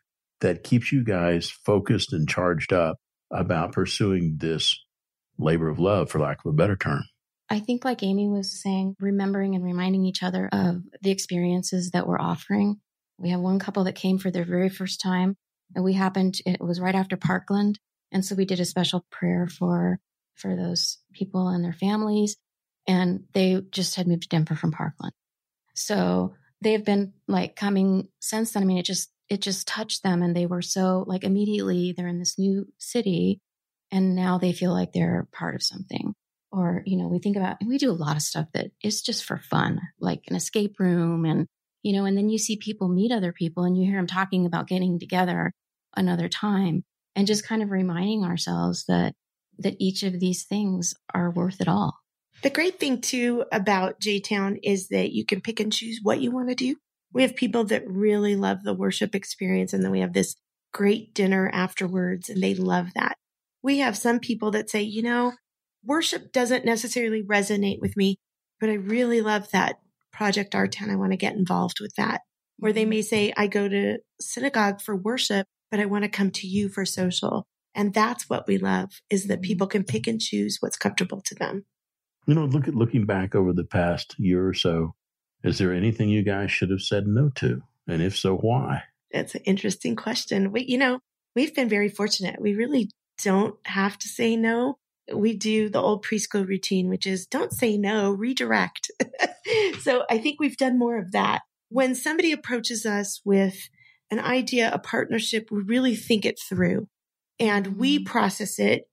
Speaker 1: that keeps you guys focused and charged up about pursuing this labor of love, for lack of a better term?
Speaker 3: I think, like Amy was saying, remembering and reminding each other of the experiences that we're offering. We have one couple that came for their very first time, and we happened, it was right after Parkland. And so we did a special prayer for for those people and their families. And they just had moved to Denver from Parkland. So they've been like coming since then. I mean, it just it just touched them and they were so like immediately they're in this new city and now they feel like they're part of something or you know we think about and we do a lot of stuff that is just for fun like an escape room and you know and then you see people meet other people and you hear them talking about getting together another time and just kind of reminding ourselves that that each of these things are worth it all
Speaker 2: The great thing too about J Town is that you can pick and choose what you want to do. We have people that really love the worship experience, and then we have this great dinner afterwards, and they love that. We have some people that say, you know, worship doesn't necessarily resonate with me, but I really love that Project Our Town. I want to get involved with that. Or they mm-hmm. may say, I go to synagogue for worship, but I want to come to you for social. And that's what we love is that mm-hmm. people can pick and choose what's comfortable to them.
Speaker 1: You know, look at looking back over the past year or so, is there anything you guys should have said no to? And if so, why?
Speaker 2: That's an interesting question. We, you know, we've been very fortunate. We really don't have to say no. We do the old preschool routine, which is don't say no, redirect. [LAUGHS] so I think we've done more of that. When somebody approaches us with an idea, a partnership, we really think it through and we mm-hmm. process it.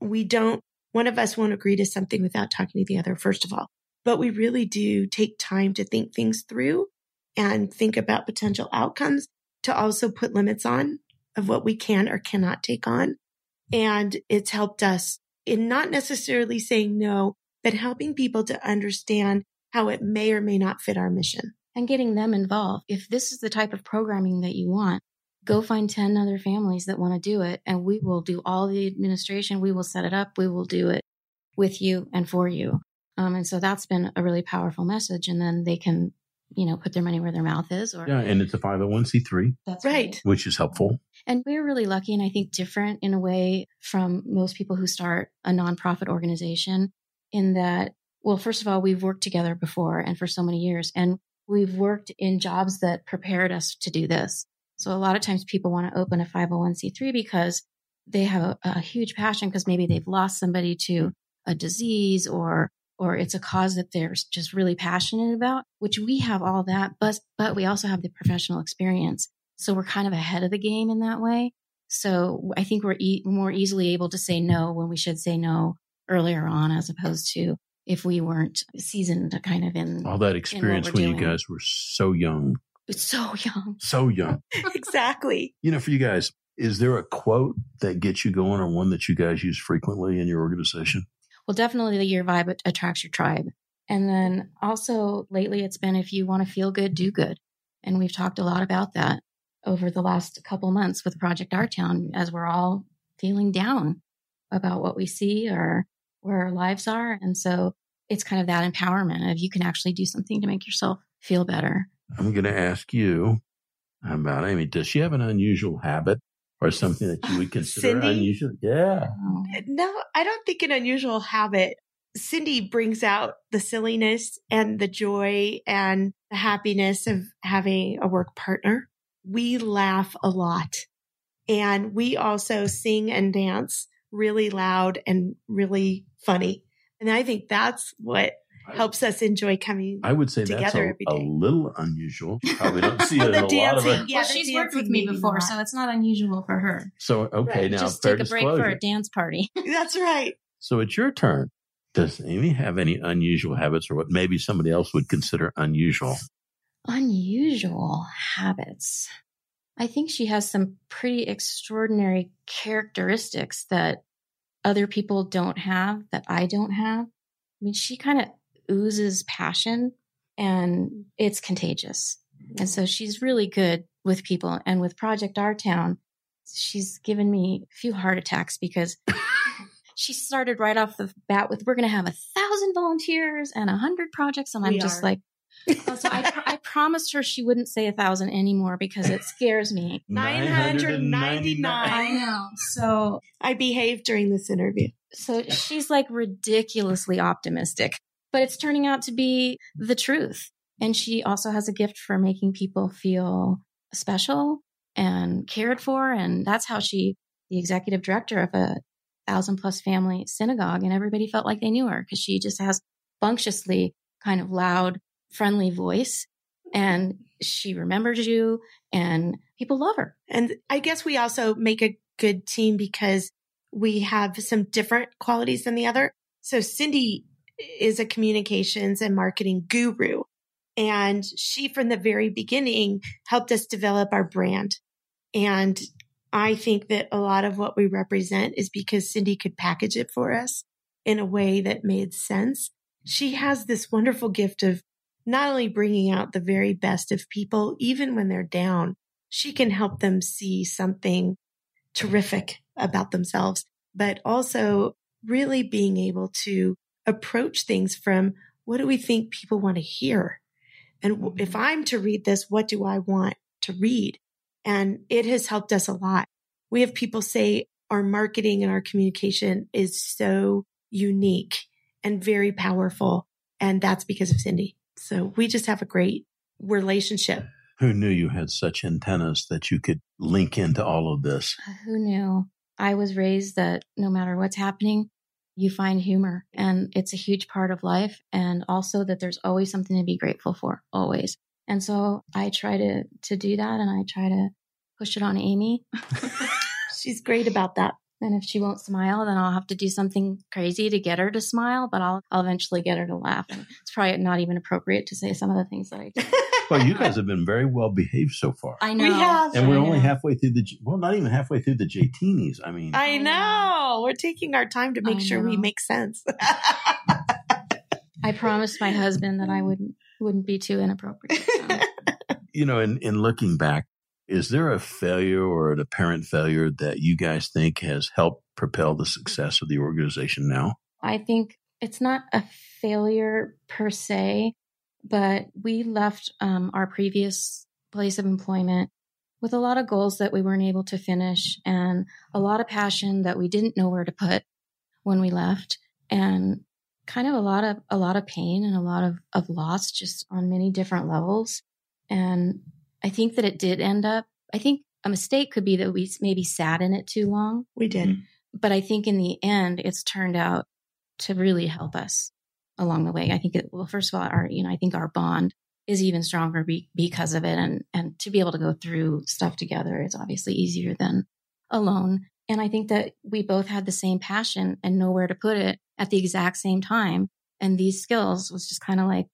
Speaker 2: We don't, one of us won't agree to something without talking to the other, first of all, but we really do take time to think things through and think about potential outcomes to also put limits on of what we can or cannot take on. And it's helped us in not necessarily saying no, but helping people to understand how it may or may not fit our mission.
Speaker 3: and getting them involved. If this is the type of programming that you want, go find 10 other families that want to do it and we will do all the administration. We will set it up. We will do it with you and for you. Um, and so that's been a really powerful message. And then they can, you know, put their money where their mouth is or
Speaker 1: Yeah, and it's a 501c3,
Speaker 3: that's
Speaker 2: Right.
Speaker 1: which is helpful.
Speaker 3: And we're really lucky and I think different in a way from most people who start a nonprofit organization in that, well, first of all, we've worked together before and for so many years, and we've worked in jobs that prepared us to do this. So a lot of times people want to open a 501c3 because they have a, a huge passion because maybe they've lost somebody to a disease or or it's a cause that they're just really passionate about, which we have all that, but but we also have the professional experience. So we're kind of ahead of the game in that way. So I think we're e- more easily able to say no when we should say no earlier on, as opposed to if we weren't seasoned kind of in.
Speaker 1: All that experience when you guys were so young,
Speaker 3: so young.
Speaker 1: so young. [LAUGHS]
Speaker 2: exactly.
Speaker 1: You know, for you guys, is there a quote that gets you going or one that you guys use frequently in your organization?
Speaker 3: Well, definitely the your vibe attracts your tribe. And then also lately it's been if you want to feel good, do good. And we've talked a lot about that over the last couple months with Project Our Town as we're all feeling down about what we see or where our lives are. And so it's kind of that empowerment of you can actually do something to make yourself feel better.
Speaker 1: I'm going to ask you about Amy. Does she have an unusual habit or something that you would [LAUGHS] consider
Speaker 2: Cindy?
Speaker 1: unusual? Yeah.
Speaker 3: Oh,
Speaker 2: No, I don't think an unusual habit. Cindy brings out the silliness and the joy and the happiness of having a work partner. We laugh a lot and we also sing and dance really loud and really funny. And I think that's what helps us enjoy coming.
Speaker 1: I would say that's
Speaker 2: Together
Speaker 1: a,
Speaker 2: every
Speaker 1: a little unusual. Probably don't [LAUGHS] see it in
Speaker 2: The
Speaker 1: a lot of
Speaker 2: dancing,
Speaker 1: it.
Speaker 2: yeah,
Speaker 3: well, she's worked with me before,
Speaker 2: not.
Speaker 3: so it's not unusual for her.
Speaker 1: So, okay,
Speaker 2: Right,
Speaker 1: now
Speaker 3: Just
Speaker 1: fair
Speaker 3: take a break for a dance party. [LAUGHS] [LAUGHS]
Speaker 2: That's right.
Speaker 1: So it's your turn Does Amy have any unusual habits or what maybe somebody else would consider unusual?
Speaker 3: Unusual habits. I think she has some pretty extraordinary characteristics that other people don't have, that I don't have. I mean, she kind of oozes passion and it's contagious. And so she's really good with people. And with Project Our Town, she's given me a few heart attacks because [LAUGHS] she started right off the bat with, we're going to have a thousand volunteers and a hundred projects. And I'm
Speaker 2: We
Speaker 3: just
Speaker 2: are.
Speaker 3: like, oh, so I, I promised her she wouldn't say a thousand anymore because it scares me. [LAUGHS]
Speaker 2: 999.
Speaker 3: I know. So,
Speaker 2: I behaved during this interview.
Speaker 3: so she's like ridiculously optimistic, but it's turning out to be the truth. And she also has a gift for making people feel special and cared for. And that's how she, the executive director of a thousand plus family synagogue, and everybody felt like they knew her because she just has bunctiously kind of loud, friendly voice. And she remembers you and people love her.
Speaker 2: And I guess we also make a good team because we have some different qualities than the other. So Cindy is a communications and marketing guru. And she, from the very beginning, helped us develop our brand. And I think that a lot of what we represent is because Cindy could package it for us in a way that made sense. She has this wonderful gift of not only bringing out the very best of people, even when they're down, she can help them see something terrific about themselves, but also really being able to approach things from what do we think people want to hear? And if mm-hmm. I'm to read this, what do I want to read? And it has helped us a lot. We have people say our marketing and our communication is so unique and very powerful. And that's because of Cindy. So we just have a great relationship.
Speaker 1: Who knew you had such antennas that you could link into all of this?
Speaker 3: Uh, who knew? I was raised that no matter what's happening, you find humor and it's a huge part of life. And also that there's always something to be grateful for, always. And so I try to, to do that and I try to push it on Amy. [LAUGHS]
Speaker 2: She's great about that.
Speaker 3: And if she won't smile, then I'll have to do something crazy to get her to smile, but I'll, I'll eventually get her to laugh. And it's probably not even appropriate to say some of the things that I do. [LAUGHS]
Speaker 1: Well, you guys have been very well behaved so far.
Speaker 3: I know.
Speaker 2: We have.
Speaker 1: and we're
Speaker 3: I
Speaker 1: only
Speaker 3: know.
Speaker 1: halfway through the, well, not even halfway through the JTinis. I mean,
Speaker 2: I
Speaker 3: I
Speaker 2: know. We're taking our time to make
Speaker 3: I
Speaker 2: sure we make sense. [LAUGHS] [LAUGHS]
Speaker 3: I promised my husband that I wouldn't, wouldn't be too inappropriate. So.
Speaker 1: you know, in, in looking back, is there a failure or an apparent failure that you guys think has helped propel the success of the organization now?
Speaker 3: I think it's not a failure per se, but we left um, our previous place of employment with a lot of goals that we weren't able to finish and a lot of passion that we didn't know where to put when we left and kind of a lot of a lot of pain and a lot of, of loss just on many different levels and i think that it did end up i think a mistake could be that we maybe sat in it too long
Speaker 2: we did. Mm.
Speaker 3: but I think in the end, it's turned out to really help us along the way. I think it, well, first of all, our, you know, I think our bond is even stronger be, because of it. And, and to be able to go through stuff together is obviously easier than alone. And I think that we both had the same passion and know where to put it at the exact same time. And these skills was just kind of like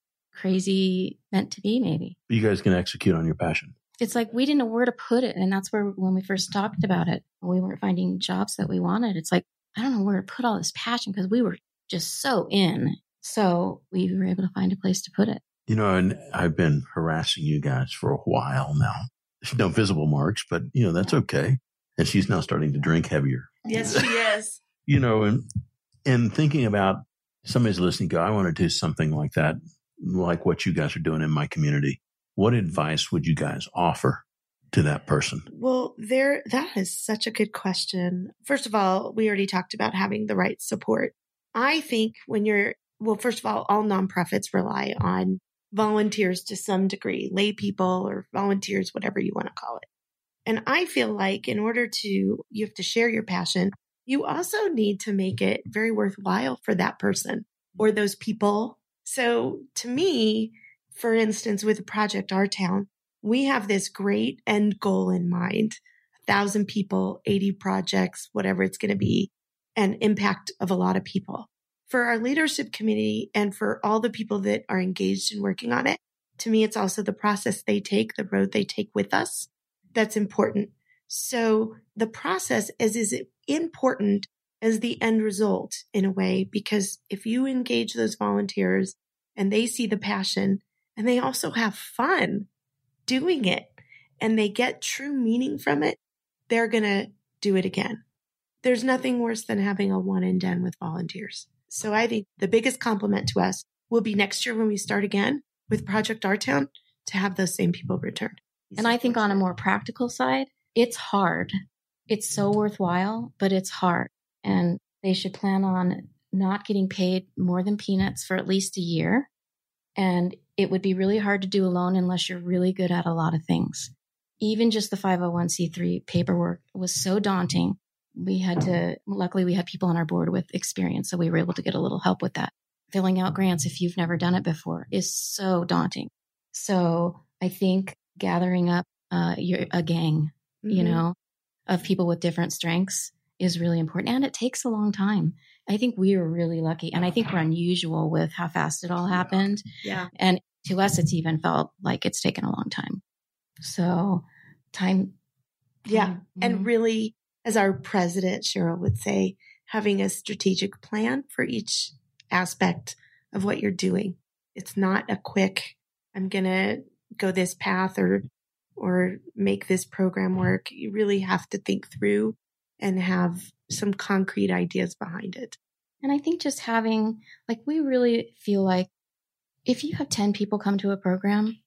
Speaker 3: crazy meant to be, maybe.
Speaker 1: You guys can execute on your passion.
Speaker 3: It's like we didn't know where to put it. And that's where, when we first talked about it, we weren't finding jobs that we wanted. It's like, I don't know where to put all this passion because we were just so in. So we were able to find a place to put it.
Speaker 1: You know, and I've been harassing you guys for a while now. There's [LAUGHS] no visible marks, but you know, that's okay. And she's now starting to drink heavier.
Speaker 2: Yes, she is.
Speaker 1: You know, and and thinking about somebody's listening, go, I want to do something like that, like what you guys are doing in my community. What advice would you guys offer to that person?
Speaker 2: Well, there, that is such a good question. First of all, we already talked about having the right support. I think when you're, well, first of all, all nonprofits rely on volunteers to some degree, lay people or volunteers, whatever you want to call it. And I feel like in order to, you have to share your passion. You also need to make it very worthwhile for that person or those people. So to me, for instance, with Project Our Town, we have this great end goal in mind a thousand people, 80 projects, whatever it's going to be, and impact of a lot of people. for our leadership committee and for all the people that are engaged in working on it, to me, it's also the process they take, the road they take with us that's important. So the process is, is important as the end result in a way, because if you engage those volunteers and they see the passion and they also have fun doing it and they get true meaning from it, they're going to do it again. There's nothing worse than having a one and done with volunteers. So I think the biggest compliment to us will be next year when we start again with Project Our Town to have those same people return.
Speaker 3: And I think on a more practical side, it's hard. It's so worthwhile, but it's hard. And they should plan on not getting paid more than peanuts for at least a year. And it would be really hard to do alone unless you're really good at a lot of things. Even just the 501c3 paperwork was so daunting. We had to, luckily, we had people on our board with experience, so we were able to get a little help with that. Filling out grants, if you've never done it before, is so daunting. So I think gathering up uh, your, a gang, mm-hmm. you know, of people with different strengths is really important. And it takes a long time. I think we were really lucky. And I think we're unusual with how fast it all happened.
Speaker 2: Yeah.
Speaker 3: And to us, it's even felt like it's taken a long time. So time.
Speaker 2: Yeah. Mm-hmm. And really, as our president, Cheryl would say, having a strategic plan for each aspect of what you're doing. It's not a quick, I'm going to go this path or or make this program work. You really have to think through and have some concrete ideas behind it.
Speaker 3: And I think just having like we really feel like if you have 10 people come to a program,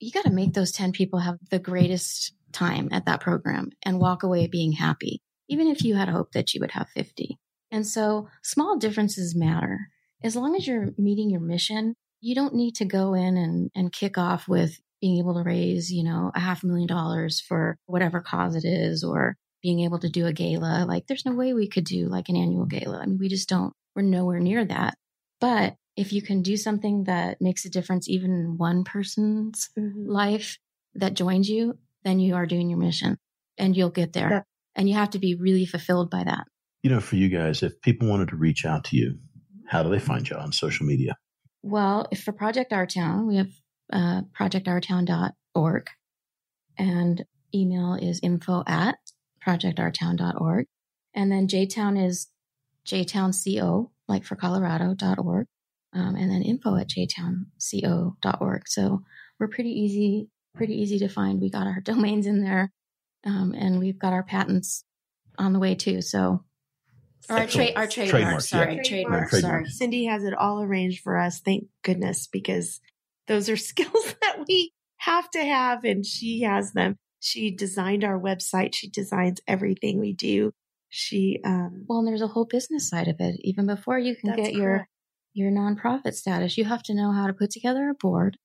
Speaker 3: you got to make those 10 people have the greatest time at that program and walk away being happy, even if you had hope that you would have 50. And so small differences matter. As long as you're meeting your mission, you don't need to go in and, and kick off with being able to raise, you know, a half million dollars for whatever cause it is, or being able to do a gala. Like, there's no way we could do like an annual gala. I mean, we just don't, we're nowhere near that. But if you can do something that makes a difference, even in one person's mm-hmm. life that joins you, then you are doing your mission and you'll get there. Yeah. And you have to be really fulfilled by that.
Speaker 1: You know, for you guys, if people wanted to reach out to you, how do they find you on social media?
Speaker 3: Well, if for Project Our Town, we have uh, projectourtown.org and email is info at projectourtown.org. And then JTown is jtownco, like for Colorado.org. Um, and then info at jtownco.org. So we're pretty easy, pretty easy to find. We got our [LAUGHS] domains in there, um, and we've got our patents on the way too. So or our, tra- our trademark, trademark sorry,
Speaker 2: yeah. trademark, sorry. Cindy has it all arranged for us. Thank goodness, because those are [LAUGHS] skills that we have to have, and she has them. She designed our website. She designs everything we do. She, um,
Speaker 3: well, and there's a whole business side of it. Even before you can get your your nonprofit status, you have to know how to put together a board,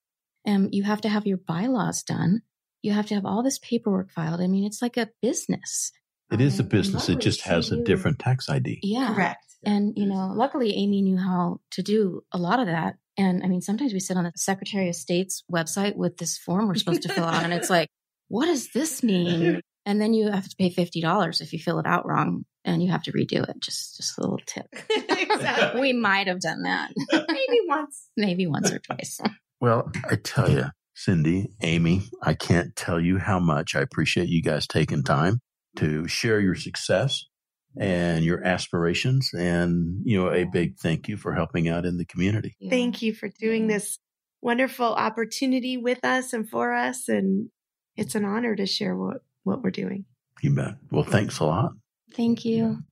Speaker 3: and you have to have your bylaws done. You have to have all this paperwork filed. I mean, it's like a business.
Speaker 1: It is a business. It just has a different tax ID.
Speaker 3: Yeah.
Speaker 2: Correct.
Speaker 3: And, you know, luckily Amy knew how to do a lot of that. And I mean, sometimes we sit on the Secretary of State's website with this form we're supposed to fill out, and it's like, what does this mean? [LAUGHS] And then you have to pay $50 if you fill it out wrong and you have to redo it. Just, just a little tip. [LAUGHS] [LAUGHS] exactly. we might have done that.
Speaker 2: Maybe once.
Speaker 3: Maybe once or twice.
Speaker 1: Well, I tell you, Cindy, Amy, I can't tell you how much I appreciate you guys taking time to share your success and your aspirations and you know a big thank you for helping out in the community
Speaker 2: thank you for doing this wonderful opportunity with us and for us and it's an honor to share what what we're doing.
Speaker 1: You bet. Well thanks a lot.
Speaker 3: Thank you